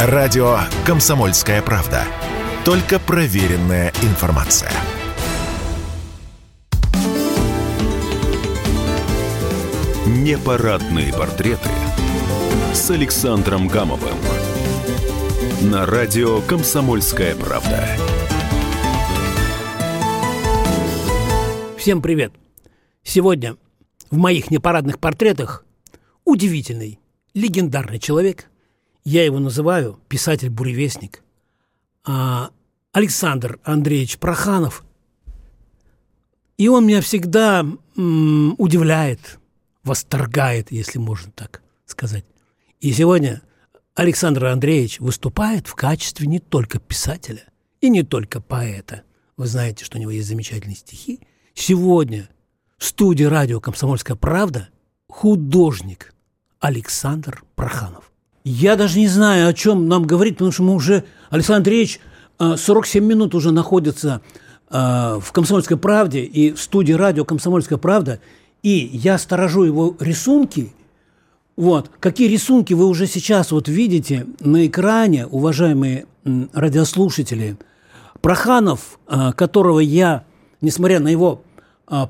Радио «Комсомольская правда». Только проверенная информация. Непарадные портреты с Александром Гамовым. На радио «Комсомольская правда». Всем привет! Сегодня в моих непарадных портретах удивительный, легендарный человек. Я его называю писатель-буревестник. А Александр Андреевич Проханов. И он меня всегда удивляет, восторгает, если можно так сказать. И сегодня Александр Андреевич выступает в качестве не только писателя и не только поэта. Вы знаете, что у него есть замечательные стихи. Сегодня в студии радио «Комсомольская правда» художник Александр Проханов. Я даже не знаю, о чем нам говорить, потому что мы уже, Александр Андреевич, 47 э, минут уже находится э, в «Комсомольской правде» и в студии радио «Комсомольская правда», и я сторожу его рисунки. Вот. Какие рисунки вы уже сейчас вот видите на экране, уважаемые радиослушатели. Проханов, э, которого я, несмотря на его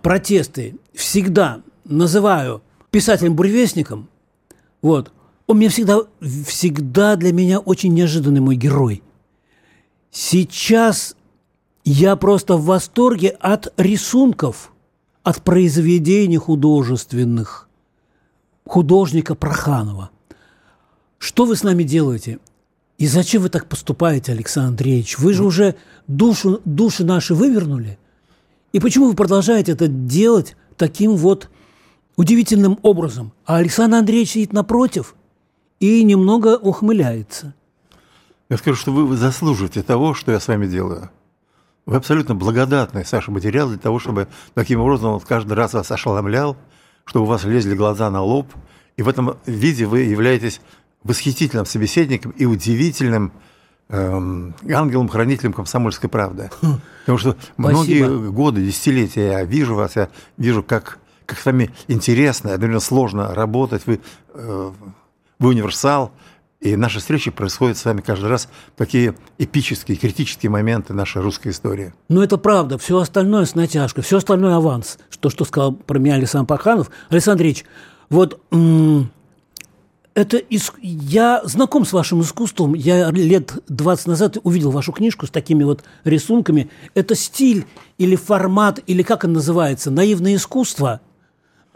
протесты, всегда называю писателем-буревестником, вот, он мне всегда, всегда для меня очень неожиданный мой герой. Сейчас я просто в восторге от рисунков, от произведений художественных художника Проханова. Что вы с нами делаете? И зачем вы так поступаете, Александр Андреевич? Вы же уже душу, души наши вывернули. И почему вы продолжаете это делать таким вот удивительным образом? А Александр Андреевич сидит напротив и немного ухмыляется. Я скажу, что вы заслуживаете того, что я с вами делаю. Вы абсолютно благодатный, Саша, материал для того, чтобы таким образом он каждый раз вас ошеломлял, чтобы у вас лезли глаза на лоб. И в этом виде вы являетесь восхитительным собеседником и удивительным эм, ангелом-хранителем комсомольской правды. Хм. Потому что Спасибо. многие годы, десятилетия я вижу вас, я вижу, как, как с вами интересно, одновременно сложно работать. Вы, э, вы универсал, и наши встречи происходят с вами каждый раз такие эпические, критические моменты нашей русской истории. Ну, это правда. Все остальное с натяжкой, все остальное аванс. То, что сказал про меня Александр Паханов. Александр Ильич, вот это иск... я знаком с вашим искусством. Я лет 20 назад увидел вашу книжку с такими вот рисунками. Это стиль или формат, или как он называется, наивное искусство –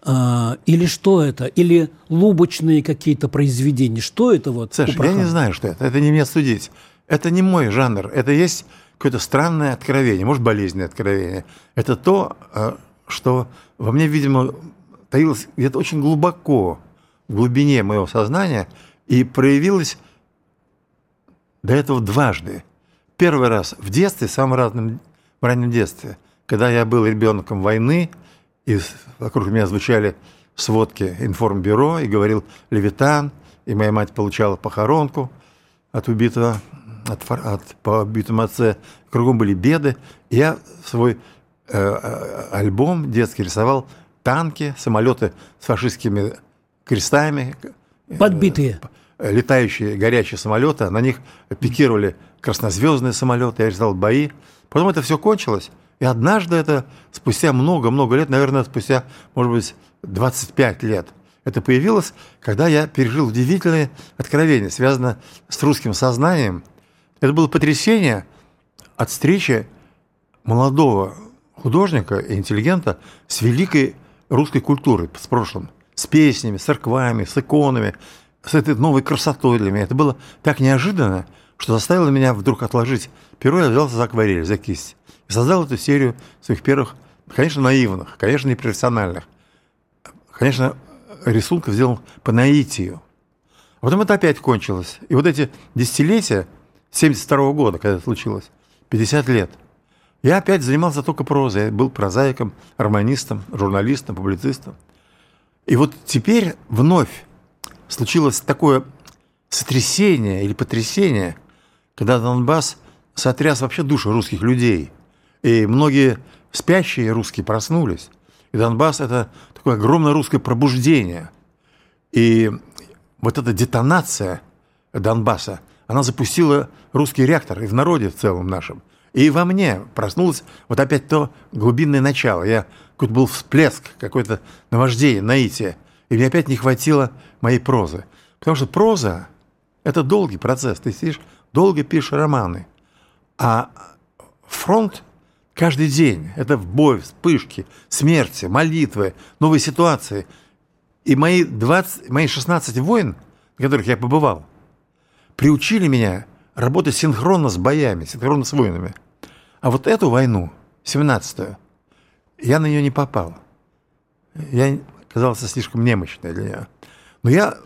или что это? Или лубочные какие-то произведения? Что это вот? Саша, я не знаю, что это. Это не мне судить. Это не мой жанр. Это есть какое-то странное откровение, может, болезненное откровение. Это то, а, что во мне, видимо, таилось где-то очень глубоко, в глубине моего сознания, и проявилось до этого дважды. Первый раз в детстве, в самом разном, в раннем детстве, когда я был ребенком войны – и вокруг меня звучали сводки информбюро, и говорил Левитан, и моя мать получала похоронку от убитого, от, от, по убитому отце. Кругом были беды. И я свой э, э, альбом детский рисовал танки, самолеты с фашистскими крестами. Э, Подбитые. Э, летающие, горячие самолеты. На них пикировали краснозвездные самолеты. Я рисовал бои. Потом это все кончилось. И однажды это, спустя много-много лет, наверное, спустя, может быть, 25 лет, это появилось, когда я пережил удивительное откровение, связанное с русским сознанием. Это было потрясение от встречи молодого художника и интеллигента с великой русской культурой, с прошлым, с песнями, с церквами, с иконами, с этой новой красотой для меня. Это было так неожиданно, что заставило меня вдруг отложить перо, я взялся за акварель, за кисть создал эту серию своих первых, конечно, наивных, конечно, непрофессиональных, конечно, рисунков сделал по наитию. А потом это опять кончилось. И вот эти десятилетия, 72 года, когда это случилось, 50 лет, я опять занимался только прозой. Я был прозаиком, романистом, журналистом, публицистом. И вот теперь вновь случилось такое сотрясение или потрясение, когда Донбасс сотряс вообще души русских людей – и многие спящие русские проснулись. И Донбасс – это такое огромное русское пробуждение. И вот эта детонация Донбасса, она запустила русский реактор и в народе в целом нашем. И во мне проснулось вот опять то глубинное начало. Я какой-то был всплеск, какое-то наваждение, наитие. И мне опять не хватило моей прозы. Потому что проза – это долгий процесс. Ты сидишь, долго пишешь романы. А фронт каждый день – это бой, вспышки, смерти, молитвы, новые ситуации. И мои, 20, мои 16 войн, в которых я побывал, приучили меня работать синхронно с боями, синхронно с войнами. А вот эту войну, 17-ю, я на нее не попал. Я казался слишком немощной для нее. Но я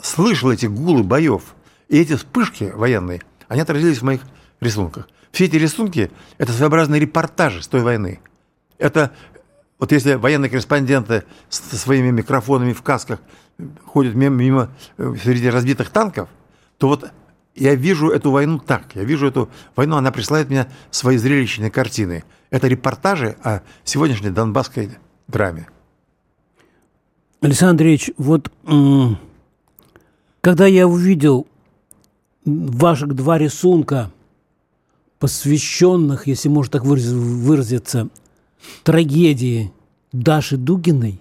слышал эти гулы боев, и эти вспышки военные, они отразились в моих рисунках. Все эти рисунки – это своеобразные репортажи с той войны. Это вот если военные корреспонденты со своими микрофонами в касках ходят мимо, мимо э, среди разбитых танков, то вот я вижу эту войну так. Я вижу эту войну, она присылает мне свои зрелищные картины. Это репортажи о сегодняшней донбасской драме. Александр Андреевич, вот когда я увидел ваших два рисунка, посвященных, если можно так выразиться, трагедии Даши Дугиной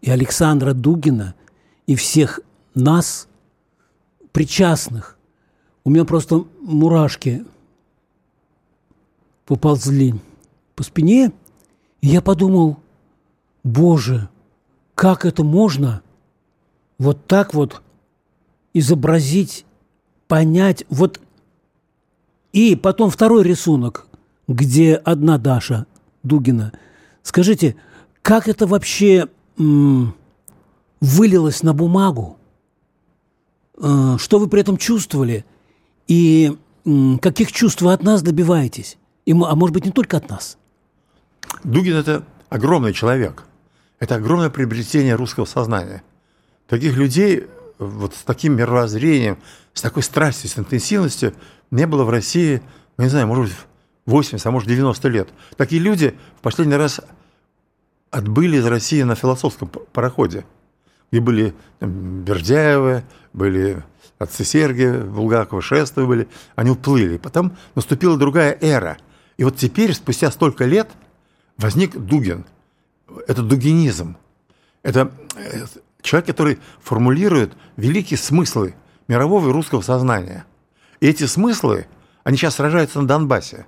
и Александра Дугина и всех нас, причастных, у меня просто мурашки поползли по спине, и я подумал, боже, как это можно вот так вот изобразить, понять, вот и потом второй рисунок, где одна Даша Дугина. Скажите, как это вообще вылилось на бумагу? Э, что вы при этом чувствовали? И каких чувств вы от нас добиваетесь? И, а может быть, не только от нас? Дугин – это огромный человек. Это огромное приобретение русского сознания. Таких людей вот с таким мировоззрением, с такой страстью, с интенсивностью не было в России, ну, не знаю, может быть, 80, а может 90 лет. Такие люди в последний раз отбыли из России на философском пароходе, где были Бердяевы, были отцы Сергия, Булгакова, Шестовы были, они уплыли. Потом наступила другая эра. И вот теперь, спустя столько лет, возник Дугин. Это дугинизм. Это э, человек, который формулирует великие смыслы мирового и русского сознания. И эти смыслы, они сейчас сражаются на Донбассе.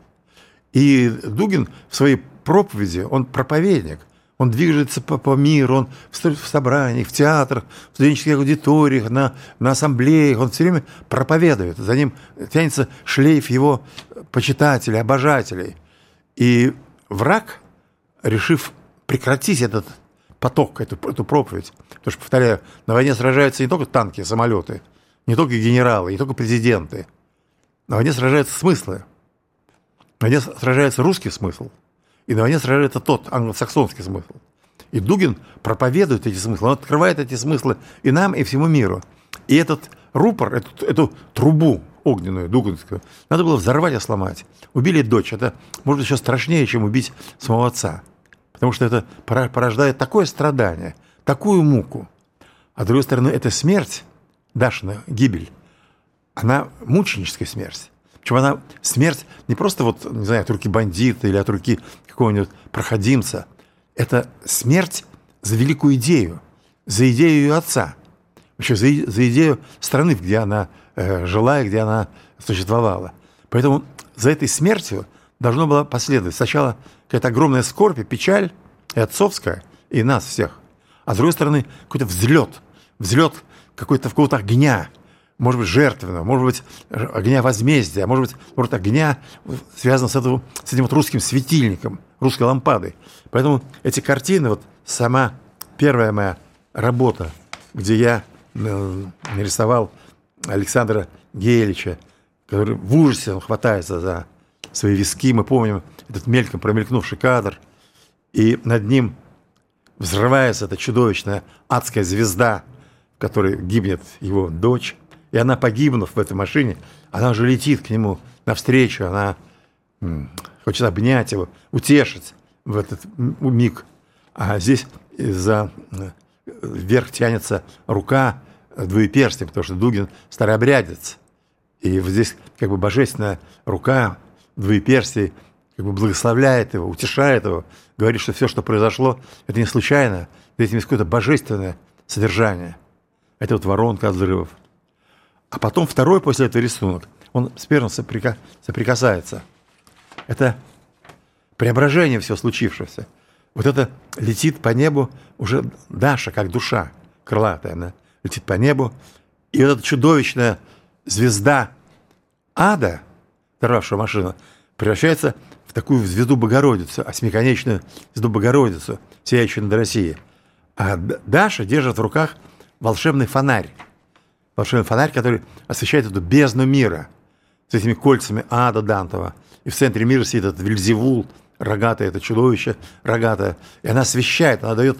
И Дугин в своей проповеди, он проповедник, он движется по, по миру, он в, собраниях, в театрах, в студенческих аудиториях, на, на ассамблеях, он все время проповедует. За ним тянется шлейф его почитателей, обожателей. И враг, решив прекратить этот поток, эту, эту проповедь. Потому что, повторяю, на войне сражаются не только танки, самолеты, не только генералы, не только президенты. На войне сражаются смыслы. На войне сражается русский смысл. И на войне сражается тот англосаксонский смысл. И Дугин проповедует эти смыслы, он открывает эти смыслы и нам, и всему миру. И этот рупор, эту, эту трубу огненную, дугинскую, надо было взорвать и сломать. Убили дочь. Это, может быть, еще страшнее, чем убить самого отца. Потому что это порождает такое страдание, такую муку. А с другой стороны, эта смерть, Дашина гибель, она мученическая смерть. Причем она смерть не просто вот, не знаю, от руки бандита или от руки какого-нибудь проходимца. Это смерть за великую идею, за идею ее отца. Вообще за, за идею страны, где она э, жила и где она существовала. Поэтому за этой смертью должно было последовать сначала какая-то огромная скорбь и печаль, и отцовская, и нас всех. А с другой стороны, какой-то взлет, взлет какой-то какого-то огня, может быть, жертвенного, может быть, огня возмездия, может быть, может, огня связано с, этого, с этим вот русским светильником, русской лампадой. Поэтому эти картины, вот сама первая моя работа, где я э, нарисовал Александра Гелича, который в ужасе он хватается за свои виски, мы помним этот мельком промелькнувший кадр, и над ним взрывается эта чудовищная адская звезда, в которой гибнет его дочь, и она, погибнув в этой машине, она уже летит к нему навстречу, она хочет обнять его, утешить в этот миг. А здесь за э, вверх тянется рука двоеперстия, потому что Дугин старообрядец. И вот здесь как бы божественная рука, двоеперстие, как бы благословляет его, утешает его, говорит, что все, что произошло, это не случайно, за этим есть какое-то божественное содержание. Это вот воронка от взрывов. А потом второй после этого рисунок, он с первым соприка... соприкасается. Это преображение всего случившегося. Вот это летит по небу уже Даша, как душа крылатая, она летит по небу. И вот эта чудовищная звезда ада, взорвавшая машину, превращается в такую звезду Богородицу, осьмиконечную звезду Богородицу, сияющую над Россией. А Даша держит в руках волшебный фонарь. Волшебный фонарь, который освещает эту бездну мира с этими кольцами ада Дантова. И в центре мира сидит этот Вильзевул, рогатое это чудовище, рогатое. И она освещает, она дает,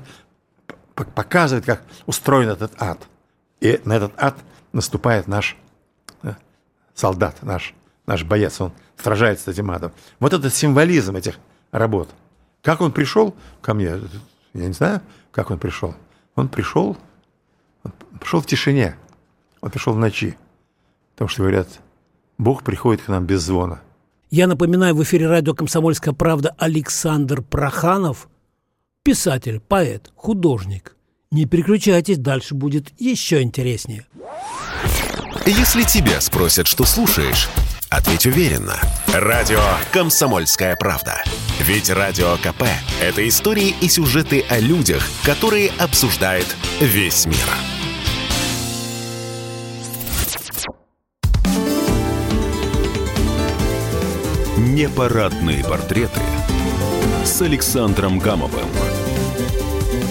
показывает, как устроен этот ад. И на этот ад наступает наш э, солдат, наш, наш боец, он сражается с этим адом. Вот этот символизм этих работ. Как он пришел ко мне, я не знаю, как он пришел. Он пришел, он пришел в тишине, он пришел в ночи. Потому что говорят, Бог приходит к нам без звона. Я напоминаю, в эфире радио «Комсомольская правда» Александр Проханов, писатель, поэт, художник. Не переключайтесь, дальше будет еще интереснее. Если тебя спросят, что слушаешь, ответь уверенно. Радио «Комсомольская правда». Ведь Радио КП – это истории и сюжеты о людях, которые обсуждает весь мир. Непарадные портреты с Александром Гамовым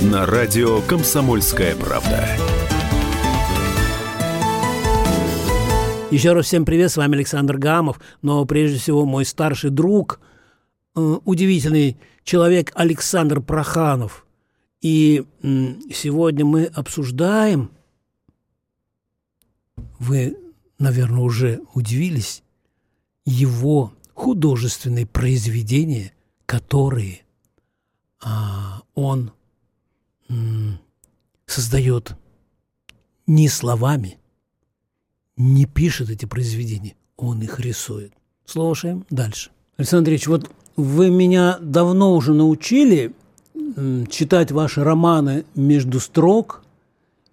на радио «Комсомольская правда». Еще раз всем привет, с вами Александр Гамов, но прежде всего мой старший друг, э, удивительный человек Александр Проханов. И сегодня мы обсуждаем, вы, наверное, уже удивились, его художественные произведения, которые а, он создает не словами, не пишет эти произведения, он их рисует. Слушаем дальше. Александр Ильич, вот вы меня давно уже научили читать ваши романы между строк,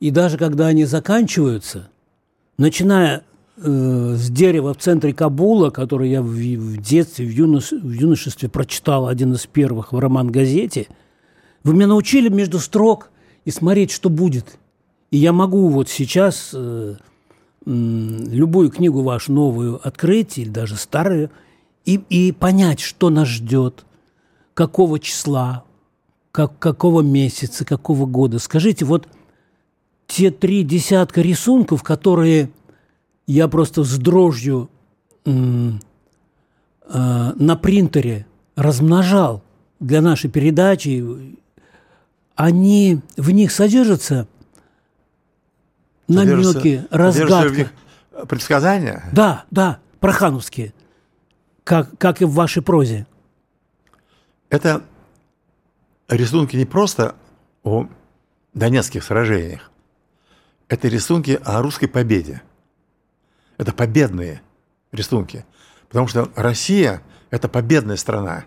и даже когда они заканчиваются, начиная э, с дерева в центре Кабула, который я в, в детстве, в, юнош, в юношестве прочитал один из первых в роман-газете, вы меня научили между строк и смотреть, что будет. И я могу вот сейчас э, любую книгу вашу новую открыть, или даже старую, и, и понять, что нас ждет, какого числа, как, какого месяца, какого года. Скажите, вот те три десятка рисунков, которые я просто с дрожью э, на принтере размножал для нашей передачи, они в них содержатся намеки, разгадки. предсказания? Да, да, прохановские, как, как и в вашей прозе. Это рисунки не просто о донецких сражениях, это рисунки о русской победе. Это победные рисунки. Потому что Россия – это победная страна,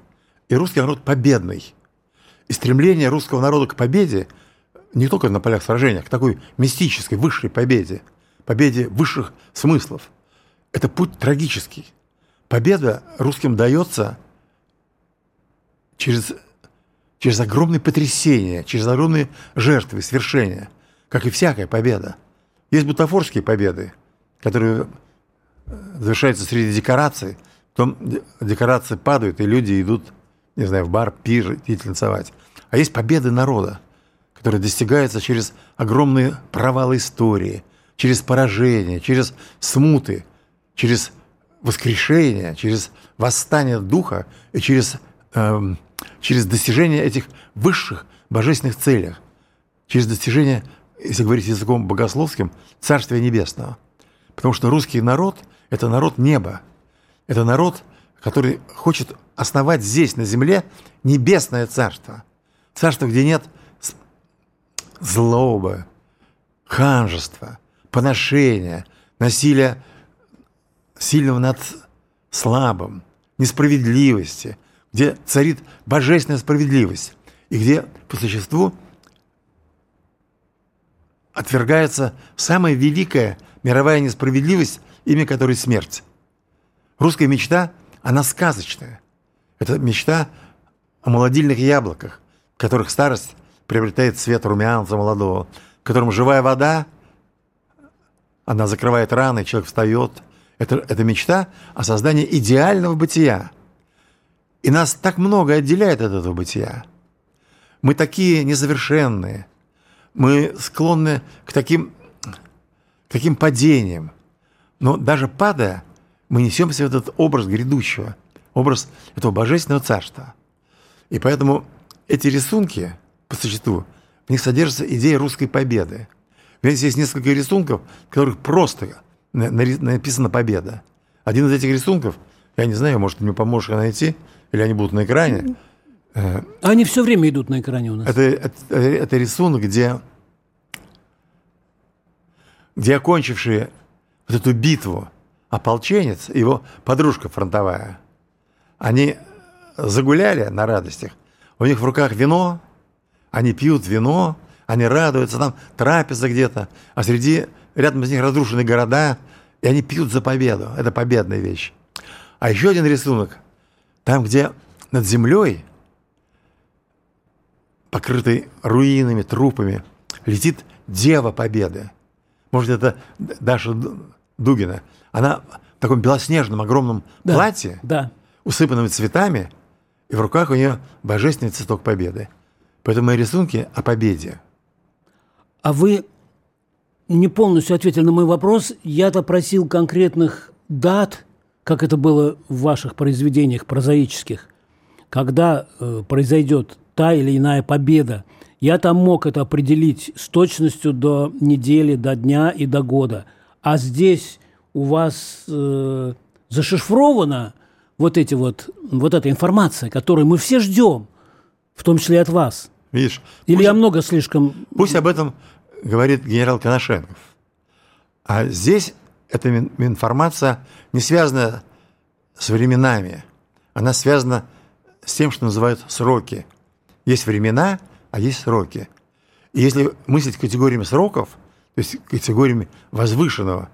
и русский народ победный. И стремление русского народа к победе – не только на полях сражения, а к такой мистической, высшей победе, победе высших смыслов. Это путь трагический. Победа русским дается через, через огромные потрясения, через огромные жертвы, свершения, как и всякая победа. Есть бутафорские победы, которые завершаются среди декораций, потом декорации падают, и люди идут, не знаю, в бар, пир, и танцевать. А есть победы народа – который достигается через огромные провалы истории, через поражение, через смуты, через воскрешение, через восстание духа и через, эм, через достижение этих высших божественных целей, через достижение, если говорить языком богословским, Царствия Небесного. Потому что русский народ – это народ неба. Это народ, который хочет основать здесь, на земле, небесное царство. Царство, где нет злоба, ханжество, поношение, насилие сильного над слабым, несправедливости, где царит божественная справедливость, и где по существу отвергается самая великая мировая несправедливость, имя которой смерть. Русская мечта, она сказочная. Это мечта о молодильных яблоках, в которых старость приобретает цвет румянца молодого, в котором живая вода, она закрывает раны, человек встает. Это, это мечта о создании идеального бытия. И нас так много отделяет от этого бытия. Мы такие несовершенные. Мы склонны к таким, к таким падениям. Но даже падая, мы несем в этот образ грядущего, образ этого божественного царства. И поэтому эти рисунки, по существу, в них содержится идея русской победы. Здесь есть несколько рисунков, в которых просто написана победа. Один из этих рисунков, я не знаю, может, ты мне поможешь найти, или они будут на экране. Они все время идут на экране у нас. Это, это, это рисунок, где, где окончившие вот эту битву ополченец и его подружка фронтовая, они загуляли на радостях. У них в руках вино, они пьют вино, они радуются, там трапеза где-то, а среди, рядом с них разрушенные города, и они пьют за победу. Это победная вещь. А еще один рисунок, там, где над землей, покрытой руинами, трупами, летит Дева Победы. Может, это Даша Дугина. Она в таком белоснежном огромном Да, платье, Да. усыпанном цветами, и в руках у нее божественный цветок победы. Поэтому мои рисунки о победе. А вы не полностью ответили на мой вопрос. Я-то просил конкретных дат, как это было в ваших произведениях прозаических, когда э, произойдет та или иная победа. Я там мог это определить с точностью до недели, до дня и до года. А здесь у вас э, зашифрована вот, эти вот, вот эта информация, которую мы все ждем, в том числе от вас. Видишь? Или пусть, я много слишком... пусть об этом говорит генерал Коношенков. А здесь эта информация не связана с временами. Она связана с тем, что называют сроки. Есть времена, а есть сроки. И если мыслить категориями сроков, то есть категориями возвышенного,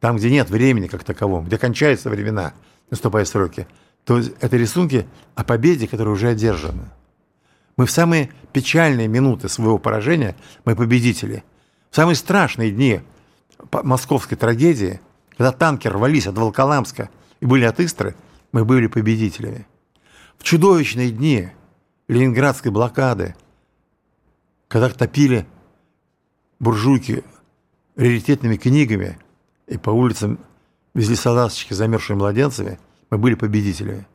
там, где нет времени как такового, где кончаются времена, наступают сроки, то это рисунки о победе, которая уже одержана. Мы в самые печальные минуты своего поражения, мы победители. В самые страшные дни московской трагедии, когда танки рвались от Волколамска и были от Истры, мы были победителями. В чудовищные дни ленинградской блокады, когда топили буржуйки раритетными книгами и по улицам везли салазочки с замерзшими младенцами, мы были победителями.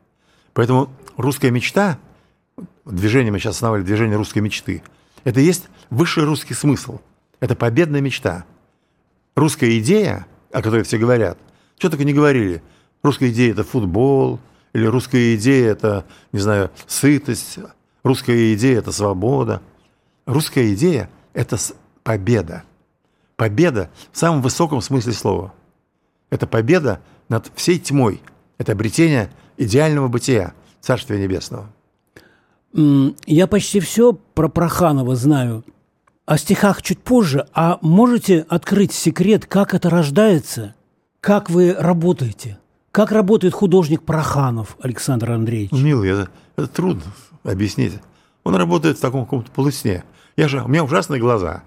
Поэтому русская мечта, движение мы сейчас основали, движение русской мечты, это есть высший русский смысл. Это победная мечта. Русская идея, о которой все говорят, что только не говорили. Русская идея – это футбол, или русская идея – это, не знаю, сытость, русская идея – это свобода. Русская идея – это победа. Победа в самом высоком смысле слова. Это победа над всей тьмой. Это обретение идеального бытия Царствия Небесного. Я почти все про Проханова знаю. О стихах чуть позже. А можете открыть секрет, как это рождается? Как вы работаете? Как работает художник Проханов, Александр Андреевич? Милый, это, это трудно объяснить. Он работает в таком каком-то полусне. Я же, у меня ужасные глаза.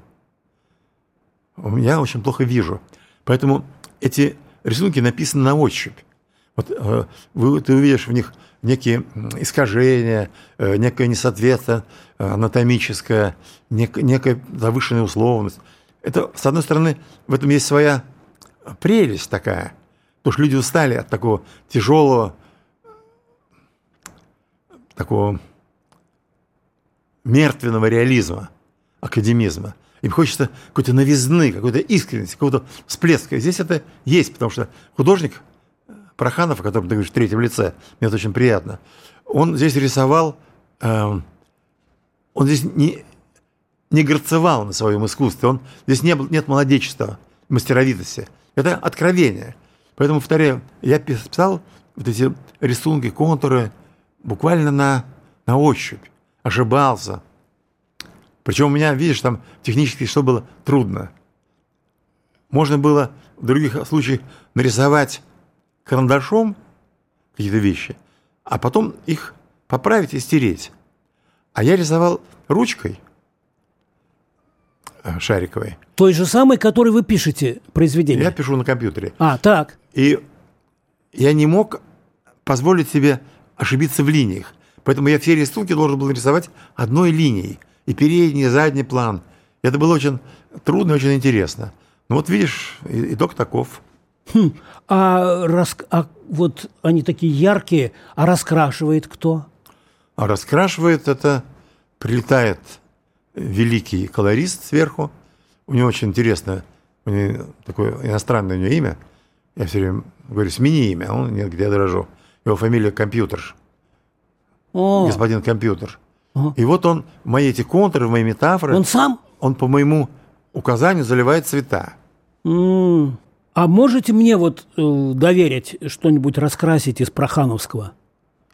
У меня очень плохо вижу. Поэтому эти рисунки написаны на ощупь. Вот э, вы, ты увидишь в них некие искажения, э, некое несоответствие э, анатомическое, нек- некая завышенная условность. Это, с одной стороны, в этом есть своя прелесть такая, потому что люди устали от такого тяжелого, такого мертвенного реализма, академизма. Им хочется какой-то новизны, какой-то искренности, какого-то всплеска. Здесь это есть, потому что художник Проханов, о котором ты говоришь в третьем лице, мне это очень приятно, он здесь рисовал, эм, он здесь не, не горцевал на своем искусстве, он, здесь не, был- нет молодечества, мастеровитости. Это откровение. Поэтому, повторяю, я писал вот эти рисунки, контуры буквально на, на ощупь, ошибался. Причем у меня, видишь, там технически что было трудно. Можно было в других случаях нарисовать карандашом какие-то вещи, а потом их поправить и стереть. А я рисовал ручкой э, шариковой. Той же самой, которой вы пишете произведение? Я пишу на компьютере. А, так. И я не мог позволить себе ошибиться в линиях. Поэтому я все рисунки должен был рисовать одной линией. И передний, и задний план. Это было очень трудно и очень интересно. Ну вот видишь, итог таков. Хм, а, рас... а вот они такие яркие, а раскрашивает кто? А раскрашивает это, прилетает великий колорист сверху. У него очень интересное, у него такое иностранное у него имя. Я все время говорю, смени имя, а он нет, где я дрожу. Его фамилия Компьютер. О. Господин Компьютер. Ага. И вот он, мои эти контуры, мои метафоры... Он сам? Он по моему указанию заливает цвета. Mm. А можете мне вот э, доверить что-нибудь раскрасить из Прохановского?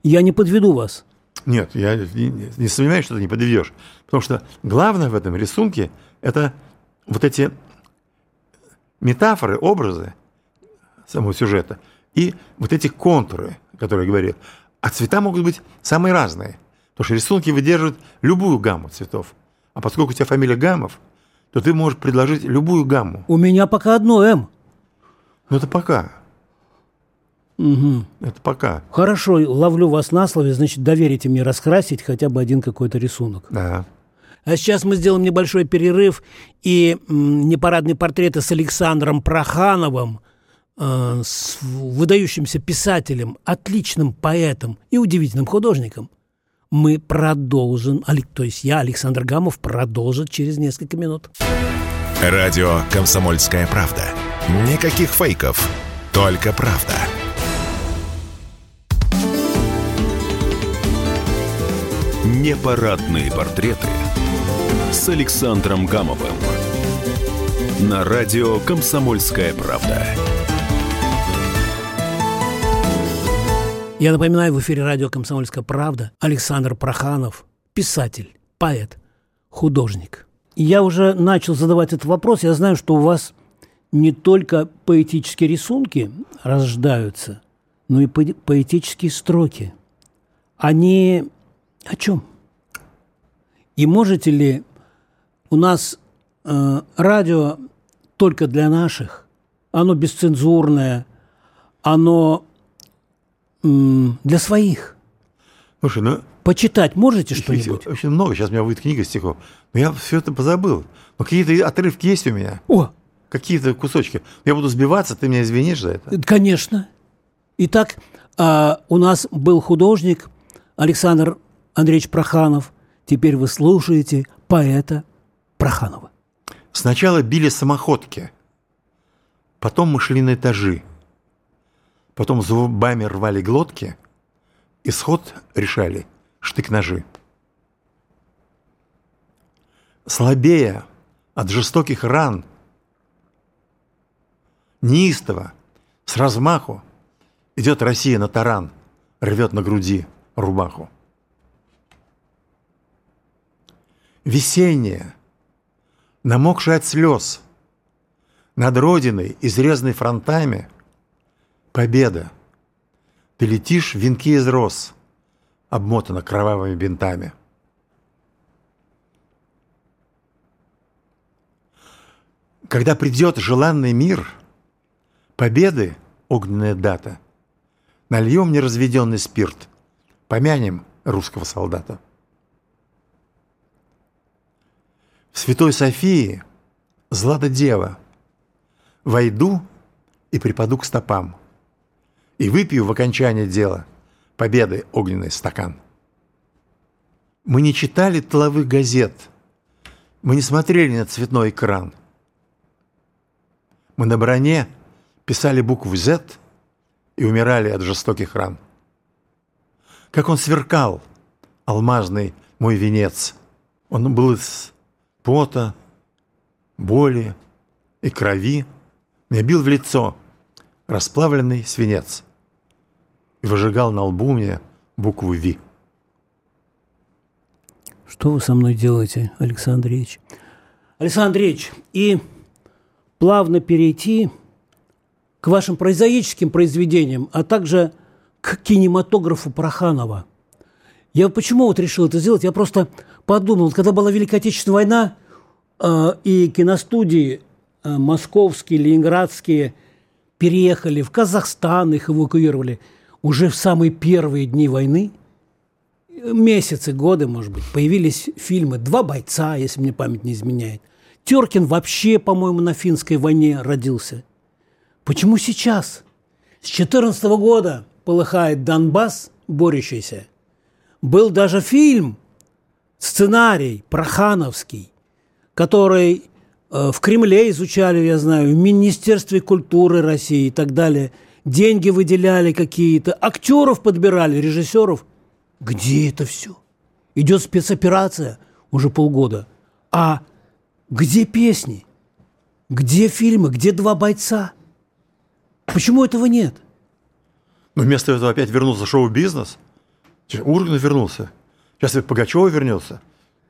Я не подведу вас. Нет, я не, не сомневаюсь, что ты не подведешь. Потому что главное в этом рисунке – это вот эти метафоры, образы самого сюжета и вот эти контуры, которые я говорил. А цвета могут быть самые разные. Потому что рисунки выдерживают любую гамму цветов. А поскольку у тебя фамилия Гамов, то ты можешь предложить любую гамму. У меня пока одно М. Ну, это пока. Угу. Это пока. Хорошо, ловлю вас на слове, значит, доверите мне раскрасить хотя бы один какой-то рисунок. Да. А сейчас мы сделаем небольшой перерыв, и непарадные портреты с Александром Прохановым, э, с выдающимся писателем, отличным поэтом и удивительным художником, мы продолжим, то есть я, Александр Гамов, продолжит через несколько минут. Радио «Комсомольская правда». Никаких фейков, только правда. Непарадные портреты с Александром Гамовым на радио «Комсомольская правда». Я напоминаю, в эфире радио «Комсомольская правда» Александр Проханов, писатель, поэт, художник. Я уже начал задавать этот вопрос. Я знаю, что у вас не только поэтические рисунки рождаются, но и поэтические строки. Они о чем? И можете ли у нас э, радио только для наших, оно бесцензурное, оно э, для своих? Слушай, ну... Почитать можете что-нибудь? Очень много. Сейчас у меня выйдет книга стихов. Но я все это позабыл. Но какие-то отрывки есть у меня. О! Какие-то кусочки. Я буду сбиваться, ты меня извинишь за это? Конечно. Итак, а, у нас был художник Александр Андреевич Проханов. Теперь вы слушаете поэта Проханова. Сначала били самоходки, потом мы шли на этажи, потом зубами рвали глотки, исход решали штык-ножи. Слабея от жестоких ран, неистово, с размаху идет Россия на таран, рвет на груди рубаху. Весеннее, намокшее от слез, над родиной, изрезанной фронтами, победа. Ты летишь, венки из роз, обмотана кровавыми бинтами. Когда придет желанный мир, победы огненная дата, нальем неразведенный спирт, помянем русского солдата. В Святой Софии Злата Дева войду и припаду к стопам и выпью в окончание дела победы огненный стакан. Мы не читали тыловых газет, мы не смотрели на цветной экран. Мы на броне писали букву «Z» и умирали от жестоких ран. Как он сверкал, алмазный мой венец. Он был из пота, боли и крови. Мне бил в лицо расплавленный свинец и выжигал на лбу мне букву «Ви». Что вы со мной делаете, Александр Ильич? Александр Андреевич, и плавно перейти к вашим прозаическим произведениям, а также к кинематографу Проханова. Я почему вот решил это сделать? Я просто подумал, когда была Великая Отечественная война, э, и киностудии э, московские, ленинградские переехали в Казахстан, их эвакуировали, уже в самые первые дни войны, месяцы, годы, может быть, появились фильмы «Два бойца», если мне память не изменяет. Теркин вообще, по-моему, на финской войне родился. Почему сейчас? С 14 года полыхает Донбасс, борющийся. Был даже фильм, сценарий Прохановский, который э, в Кремле изучали, я знаю, в Министерстве культуры России и так далее. Деньги выделяли какие-то, актеров подбирали, режиссеров. Где это все? Идет спецоперация уже полгода. А где песни? Где фильмы? Где два бойца? Почему этого нет? Но вместо этого опять вернулся шоу-бизнес. Урганов вернулся. Сейчас и Пугачева вернется.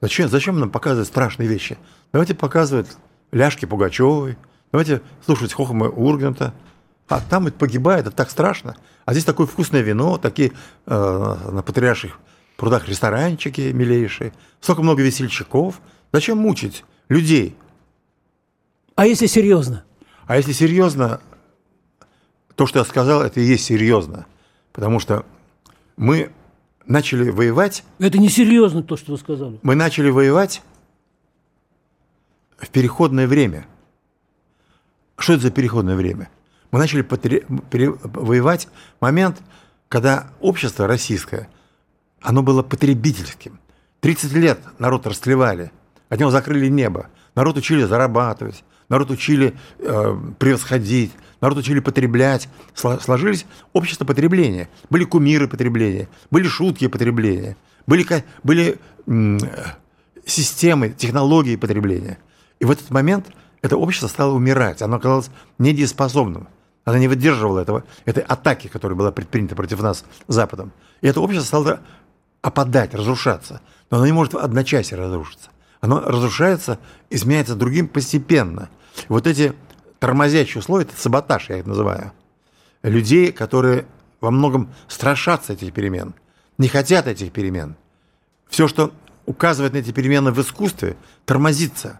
Зачем, зачем нам показывать страшные вещи? Давайте показывать ляжки Пугачевой. Давайте слушать хохмы Урганта. А там это погибает, это так страшно. А здесь такое вкусное вино, такие э, на потрясших прудах ресторанчики милейшие, столько много весельчаков. Зачем мучить людей? А если серьезно? А если серьезно, то, что я сказал, это и есть серьезно. Потому что мы начали воевать... Это не серьезно то, что вы сказали. Мы начали воевать в переходное время. Что это за переходное время? Мы начали потре... пере... воевать в момент, когда общество российское, оно было потребительским. 30 лет народ растлевали, от него закрыли небо. Народ учили зарабатывать, народ учили э, превосходить, народ учили потреблять, сложились общество потребления. Были кумиры потребления, были шутки потребления, были, были системы, технологии потребления. И в этот момент это общество стало умирать, оно оказалось недееспособным. Оно не выдерживало этого, этой атаки, которая была предпринята против нас Западом. И это общество стало опадать, разрушаться. Но оно не может в одночасье разрушиться. Оно разрушается, изменяется другим постепенно. Вот эти тормозящие условия, это саботаж, я их называю. Людей, которые во многом страшатся этих перемен, не хотят этих перемен. Все, что указывает на эти перемены в искусстве, тормозится,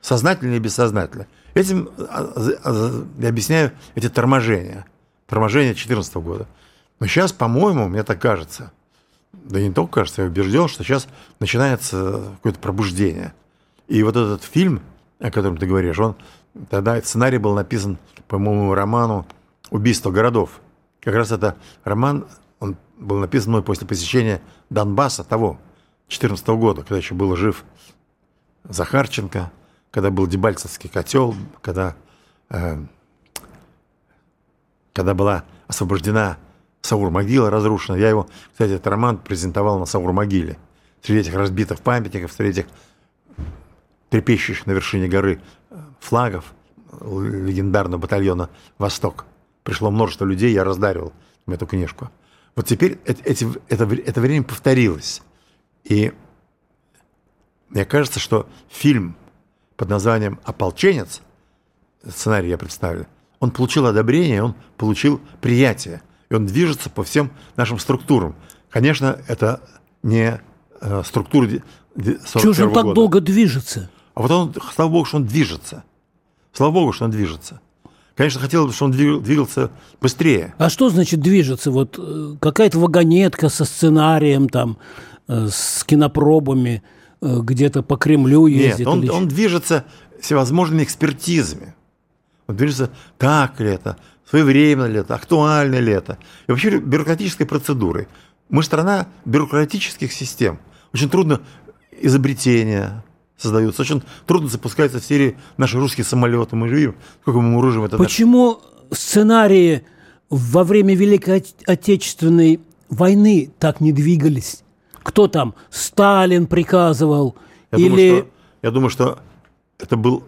сознательно или бессознательно. Этим а, а, я объясняю эти торможения, торможения 2014 года. Но сейчас, по-моему, мне так кажется, да не только кажется, я убежден, что сейчас начинается какое-то пробуждение. И вот этот фильм, о котором ты говоришь, он Тогда сценарий был написан по моему роману «Убийство городов». Как раз это роман, он был написан мной после посещения Донбасса того, 14 года, когда еще был жив Захарченко, когда был Дебальцевский котел, когда, э, когда была освобождена Саур-могила разрушена. Я его, кстати, этот роман презентовал на Саур-могиле. Среди этих разбитых памятников, среди этих трепещущих на вершине горы флагов легендарного батальона «Восток». Пришло множество людей, я раздаривал им эту книжку. Вот теперь эти, это, это время повторилось. И мне кажется, что фильм под названием «Ополченец», сценарий я представлю, он получил одобрение, он получил приятие, и он движется по всем нашим структурам. Конечно, это не э, структура Чего же он так долго движется? А вот он, слава богу, что он движется. Слава богу, что он движется. Конечно, хотелось бы, чтобы он двигался быстрее. А что значит движется? Вот э, какая-то вагонетка со сценарием, там, э, с кинопробами, э, где-то по Кремлю ездит? Нет, он, или... он движется всевозможными экспертизами. Он движется, так ли это, своевременно ли это, актуально ли это. И вообще бюрократической процедурой. Мы страна бюрократических систем. Очень трудно изобретения, создаются. Очень трудно запускаются в серии наши русские самолеты. Мы же видим, сколько мы вооружим это. Почему сценарии во время Великой Отечественной войны так не двигались? Кто там? Сталин приказывал? Я или... Думаю, что, я думаю, что это был...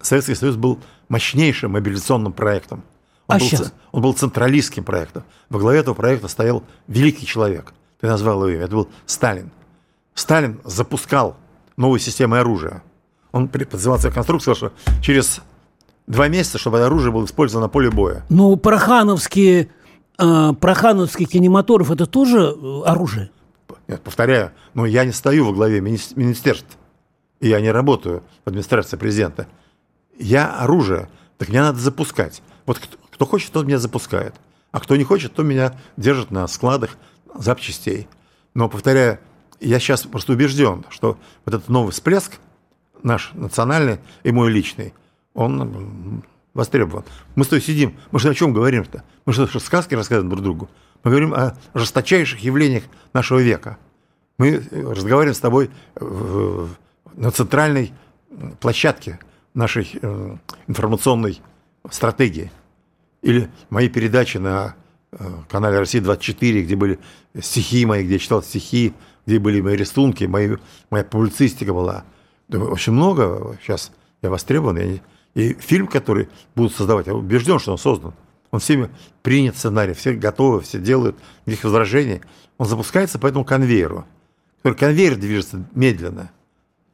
Советский Союз был мощнейшим мобилизационным проектом. Он, А был, ц- он был централистским проектом. Во главе этого проекта стоял великий человек. Ты назвал его имя. Это был Сталин. Сталин запускал новую систему оружия. Он при- подзывал себя конструкцию, сказал, что через два месяца, чтобы это оружие было использовано на поле боя. Ну, прохановские, э, прохановский кинематограф – это тоже э, оружие? Нет, повторяю, но я не стою во главе мини- министерств, и я не работаю в администрации президента. Я оружие, так мне надо запускать. Вот кто, кто хочет, тот меня запускает. А кто не хочет, то меня держит на складах запчастей. Но, повторяю, я сейчас просто убежден, что вот этот новый всплеск, наш национальный и мой личный, он востребован. Мы с тобой сидим, мы же о чем говорим-то? Мы что, сказки рассказываем друг другу? Мы говорим о жесточайших явлениях нашего века. Мы э, разговариваем с тобой на центральной площадке нашей э, информационной стратегии. Или мои передачи на э, канале «Россия-24», где были стихи мои, где я читал стихи, где были мои рисунки, мои, моя публицистика была. Да, Очень много сейчас я востребован. Я И фильм, который будут создавать, я убежден, что он создан. Он всеми принят сценарий, все готовы, все делают, никаких возражений. Он запускается по этому конвейеру. Только конвейер движется медленно.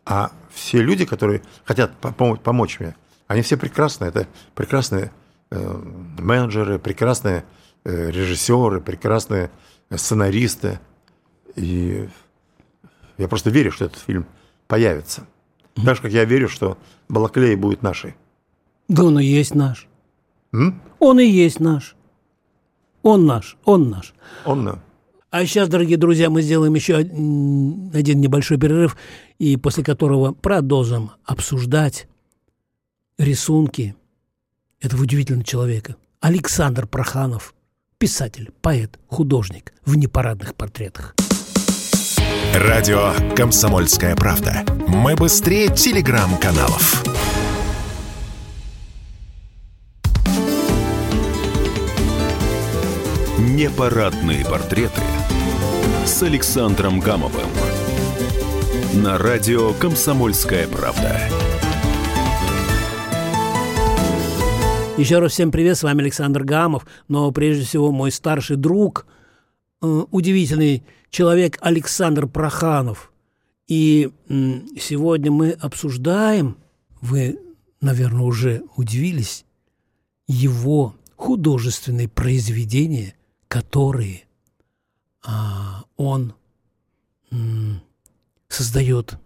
А все люди, которые хотят по- помо- помочь мне, они все прекрасные. Это прекрасные э, менеджеры, прекрасные э, режиссеры, прекрасные сценаристы. И я просто верю, что этот фильм появится. Так же, как я верю, что Балаклея будет нашей. Да он и есть наш. М? Он и есть наш. Он наш, он наш. Он, э, А сейчас, дорогие друзья, мы сделаем еще один небольшой перерыв, и после которого продолжим обсуждать рисунки этого удивительного человека. Александр Проханов, писатель, поэт, художник в непарадных портретах. Радио «Комсомольская правда». Мы быстрее телеграм-каналов. Непарадные портреты с Александром Гамовым на радио «Комсомольская правда». Еще раз всем привет, с вами Александр Гамов, но прежде всего мой старший друг, э, удивительный человек Александр Проханов. И сегодня мы обсуждаем, вы, наверное, уже удивились, его художественные произведения, которые а, он создает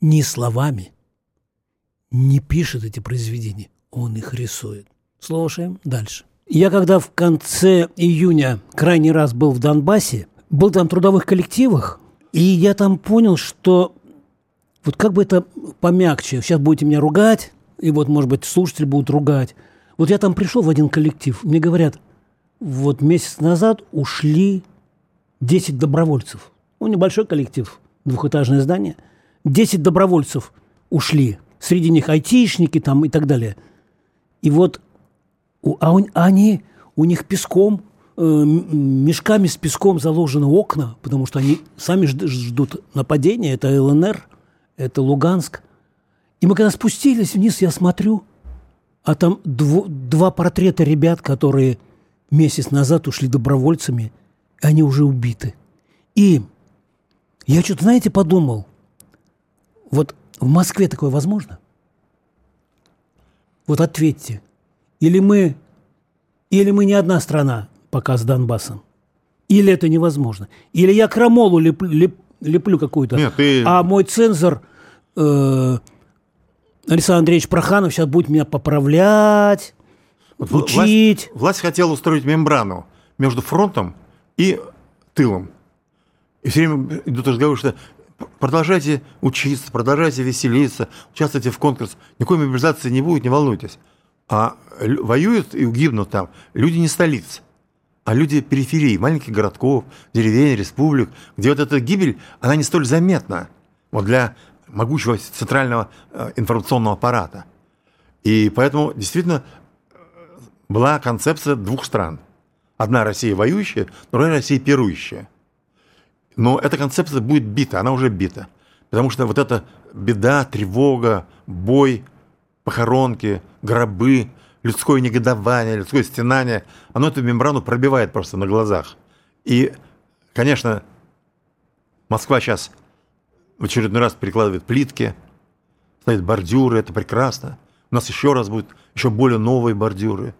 не словами, не пишет эти произведения, он их рисует. Слушаем дальше. Я когда в конце июня крайний раз был в Донбассе, был там в трудовых коллективах, и я там понял, что вот как бы это помягче, сейчас будете меня ругать, и вот, может быть, слушатели будут ругать. Вот я там пришел в один коллектив, мне говорят, вот месяц назад ушли 10 добровольцев. Ну, небольшой коллектив, двухэтажное здание. 10 добровольцев ушли. Среди них айтишники там и так далее. И вот а он- они, у них песком, мешками с песком заложены окна, потому что они сами жд- ждут нападения. Это ЛНР, это Луганск. И мы когда спустились вниз, я смотрю, а там дво- два портрета ребят, которые месяц назад ушли добровольцами, и они уже убиты. И я что-то, знаете, подумал, вот в Москве такое возможно? Вот ответьте. Или мы, или мы не одна страна пока с Донбассом? Или это невозможно? Или я крамолу леп- леп- леплю какую-то, Нет, ты- а мой цензор э, Александр Андреевич Проханов сейчас будет меня поправлять, Вот учить. Власть, власть хотела устроить мембрану между фронтом и тылом. И все время идут разговоры, что продолжайте учиться, продолжайте веселиться, участвуйте в конкурсе. Никакой мобилизации не будет, не волнуйтесь. А воюют и гибнут там люди не столиц, а люди периферии, маленьких городков, деревень, республик, где вот эта гибель, она не столь заметна вот для могучего центрального э, информационного аппарата. И поэтому действительно была концепция двух стран. Одна Россия воюющая, другая Россия пирующая. Но эта концепция будет бита, она уже бита. Потому что вот эта беда, тревога, бой, похоронки, гробы, людское негодование, людское стенание, оно эту мембрану пробивает просто на глазах. И, конечно, Москва сейчас в очередной раз перекладывает плитки, ставит бордюры, это прекрасно. У нас еще раз будут еще более новые бордюры.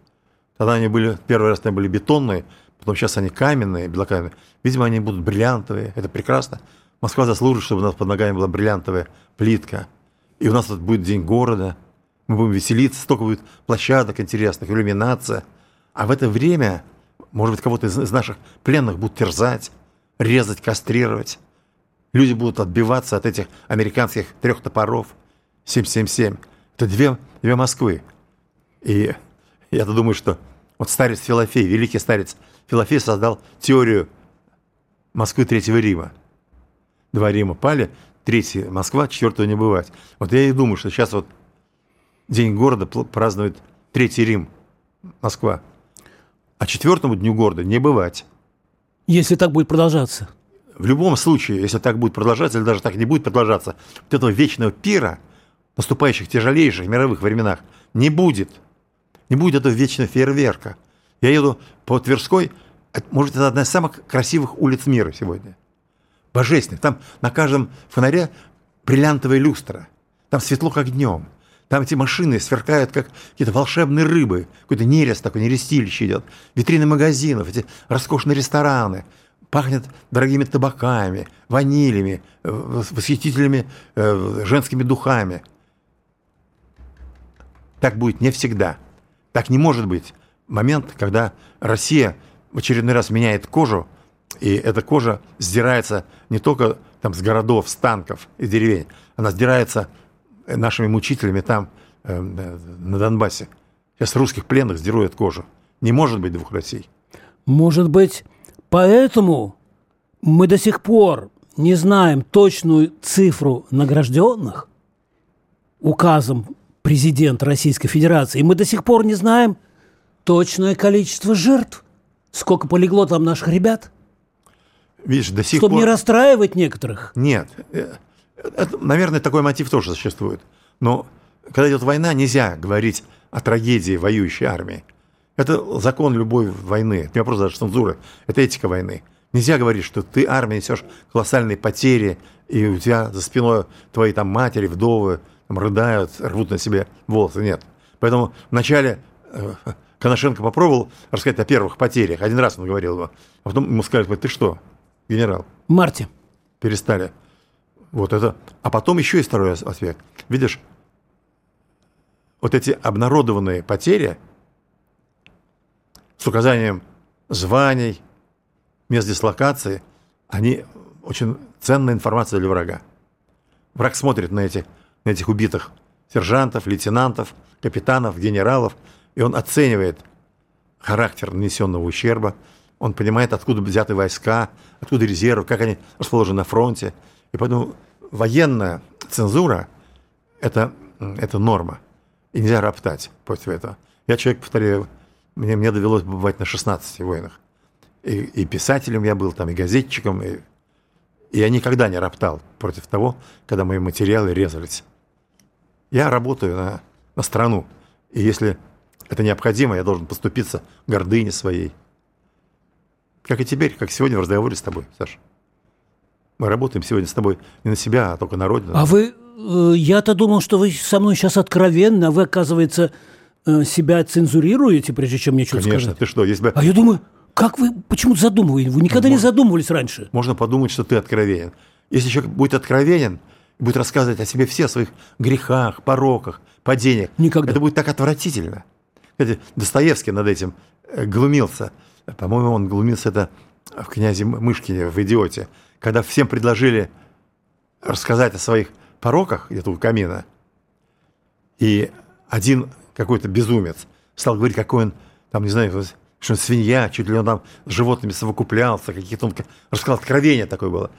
Тогда они были, первый раз они были бетонные, потом сейчас они каменные, белокаменные. Видимо, они будут бриллиантовые, это прекрасно. Москва заслужит, чтобы у нас под ногами была бриллиантовая плитка. И у нас тут будет день города, мы будем веселиться, столько будет площадок интересных, иллюминация. А в это время, может быть, кого-то из, наших пленных будут терзать, резать, кастрировать. Люди будут отбиваться от этих американских трех топоров 777. Это две, две Москвы. И я-то думаю, что вот старец Филофей, великий старец Филофей создал теорию Москвы Третьего Рима. Два Рима пали, третий Москва, четвертого не бывать. Вот я и думаю, что сейчас вот День города празднует Третий Рим, Москва. А четвертому Дню города не бывать. Если так будет продолжаться. В любом случае, если так будет продолжаться, или даже так не будет продолжаться, вот этого вечного пира, наступающих тяжелейших мировых временах, не будет. Не будет этого вечного фейерверка. Я еду по Тверской, может, это одна из самых красивых улиц мира сегодня. Божественных. Там на каждом фонаре бриллиантовая люстра. Там светло, как днем. Там эти машины сверкают, как какие-то волшебные рыбы. Какой-то нерест такой, нерестилище идет. Витрины магазинов, эти роскошные рестораны. Пахнет дорогими табаками, ванилями, э, восхитительными э, женскими духами. Так будет не всегда. Так не может быть. Момент, когда Россия в очередной раз меняет кожу, и эта кожа сдирается не только там, с городов, с танков и деревень, она сдирается нашими мучителями там, э, на Донбассе. Сейчас русских пленных сдируют кожу. Не может быть двух Россий. Может быть, поэтому мы до сих пор не знаем точную цифру награжденных указом президента Российской Федерации. И мы до сих пор не знаем точное количество жертв. Сколько полегло там наших ребят? Видишь, до сих Чтобы пор... не расстраивать некоторых. Нет. Это, наверное, такой мотив тоже существует. Но когда идет война, нельзя говорить о трагедии воюющей армии. Это закон любой войны. Это не вопрос даже цензуры. Это этика войны. Нельзя говорить, что ты армия несешь колоссальные потери, и у тебя за спиной твои там матери, вдовы там, рыдают, рвут на себе волосы. Нет. Поэтому вначале э, Коношенко попробовал рассказать о первых потерях. Один раз он говорил его. А потом ему сказали, ты что, генерал? Марте. Перестали. Вот это. А потом еще есть второй аспект. Видишь, вот эти обнародованные потери с указанием званий, мест дислокации, они очень ценная информация для врага. Враг смотрит на, эти, на этих убитых сержантов, лейтенантов, капитанов, генералов, и он оценивает характер нанесенного ущерба, он понимает, откуда взяты войска, откуда резервы, как они расположены на фронте. И поэтому военная цензура это, – это норма. И нельзя роптать против этого. Я человек, повторяю, мне, мне довелось бывать на 16 войнах. И, и писателем я был там, и газетчиком, и, и я никогда не роптал против того, когда мои материалы резались. Я работаю на, на страну, и если это необходимо, я должен поступиться гордыне своей. Как и теперь, как сегодня в разговоре с тобой, Саша. Мы работаем сегодня с тобой не на себя, а только на Родину. А вы, э, я-то думал, что вы со мной сейчас откровенно, вы, оказывается, э, себя цензурируете, прежде чем мне что-то Конечно, сказать. ты что, если бы... А я думаю, как вы почему-то задумываетесь? Вы никогда не задумывались раньше. Можно подумать, что ты откровенен. Если человек будет откровенен, будет рассказывать о себе все, о своих грехах, пороках, падениях, Никогда. это будет так отвратительно. Кстати, Достоевский над этим э, глумился. По-моему, он глумился это в «Князе Мышкине», в «Идиоте» когда всем предложили рассказать о своих пороках где-то камина, и один какой-то безумец стал говорить, какой он, там, не знаю, что он свинья, чуть ли он там с животными совокуплялся, какие-то он рассказал откровение такое было.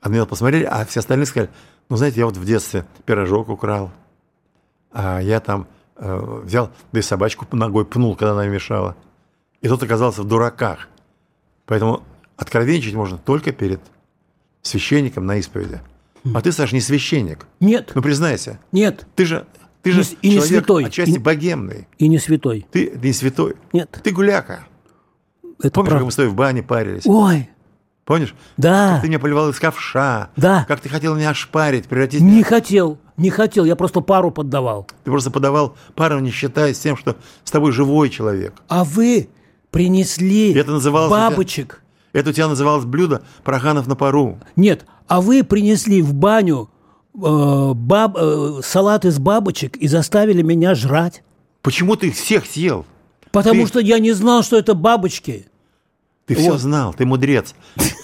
А на него посмотрели, а все остальные сказали, ну, знаете, я вот в детстве пирожок украл, а я там э, взял, да и собачку ногой пнул, когда она мешала. И тот оказался в дураках. Поэтому откровенничать можно только перед священником на исповеди. А ты, Саш, не священник. Нет, Ну, признайся. нет. Ты же Ты же и не человек святой. отчасти И- богемный. И не святой. Ты, не святой. Нет. Ты гуляка. Это Помнишь, как правда. мы с тобой в бане парились? Ой, Помнишь? да. Как ты меня поливал из ковша. Да. Как ты хотел меня ошпарить, превратить Не хотел, не хотел, я просто пару поддавал. Ты просто подавал пару, не считаясь тем, что с тобой живой человек. А вы принесли Это называлось бабочек. Это у тебя называлось блюдо «Проганов на пару». Нет, а вы принесли в баню э, баб, э, салат из бабочек и заставили меня жрать. Почему ты их всех съел? Потому Ты- что я не знал, что это бабочки. Ты все Вот. знал, ты мудрец.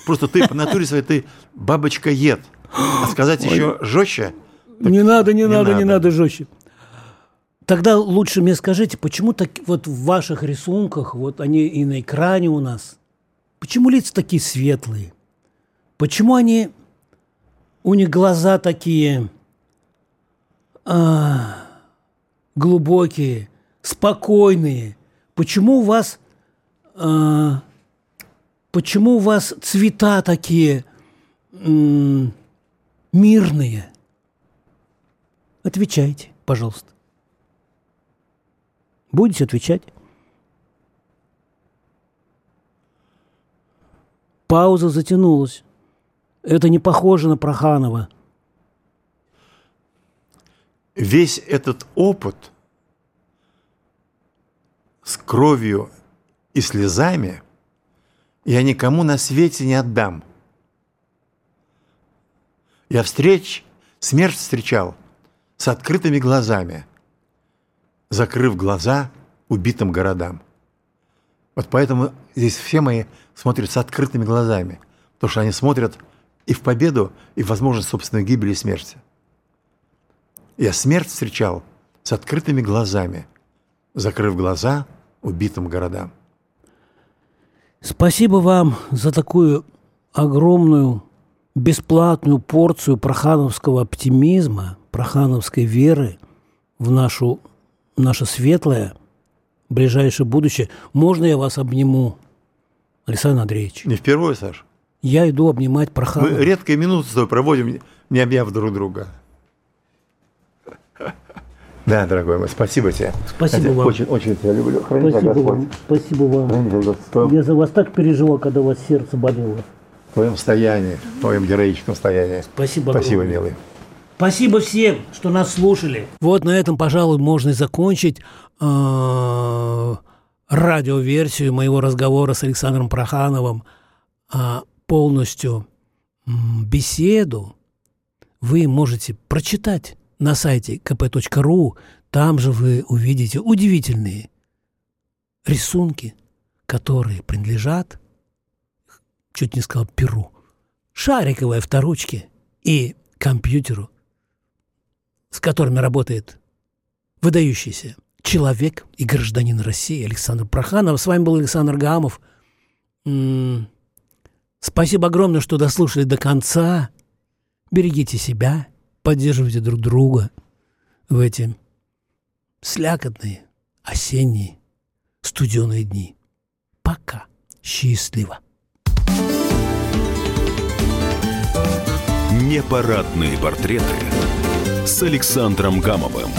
Просто ты по натуре своей, ты бабочка ед. А сказать еще жестче, не надо, не, не надо, не надо жестче. Тогда лучше мне скажите, почему так вот в ваших рисунках, вот они и на экране у нас, почему лица такие светлые? Почему они, у них глаза такие а, глубокие, спокойные? Почему у вас, а, почему у вас цвета такие м, мирные? Отвечайте, пожалуйста. Будете отвечать? Пауза затянулась. Это не похоже на Проханова. весь этот опыт с кровью и слезами я никому на свете не отдам. Я встреч, смерть встречал с открытыми глазами, закрыв глаза убитым городам. Вот поэтому здесь все мои смотрят с открытыми глазами, потому что они смотрят и в победу, и в возможность собственной гибели и смерти. Я смерть встречал с открытыми глазами, закрыв глаза убитым городам. Спасибо вам за такую огромную бесплатную порцию прохановского оптимизма, прохановской веры в нашу, наше светлое ближайшее будущее. Можно я вас обниму, Александр Андреевич? Не впервые, Саш. Я иду обнимать Мы Проханова. редкие минуты с тобой проводим, не обняв друг друга. Да, дорогой мой, спасибо тебе. Спасибо вам. Очень, очень тебя люблю. Храни Спасибо Господь. вам. Спасибо вам. Храни Господь. Я за вас так переживал, когда у вас сердце болело. в твоем состоянии, в твоем героическом состоянии. Спасибо Спасибо, огромное. милый. Спасибо всем, что нас слушали. Вот на этом, пожалуй, можно и закончить э, радиоверсию моего разговора с Александром Прохановым. А полностью беседу вы можете прочитать на сайте kp.ru. Там же вы увидите удивительные рисунки, которые принадлежат, чуть не сказал, перу, шариковой авторучке и компьютеру, с которыми работает выдающийся человек и гражданин России Александр Проханов. С вами был Александр Гамов. М, Спасибо огромное, что дослушали до конца. Берегите себя, поддерживайте друг друга в эти слякотные осенние студеные дни. Пока. Счастливо. Непарадные портреты с Александром Гамовым.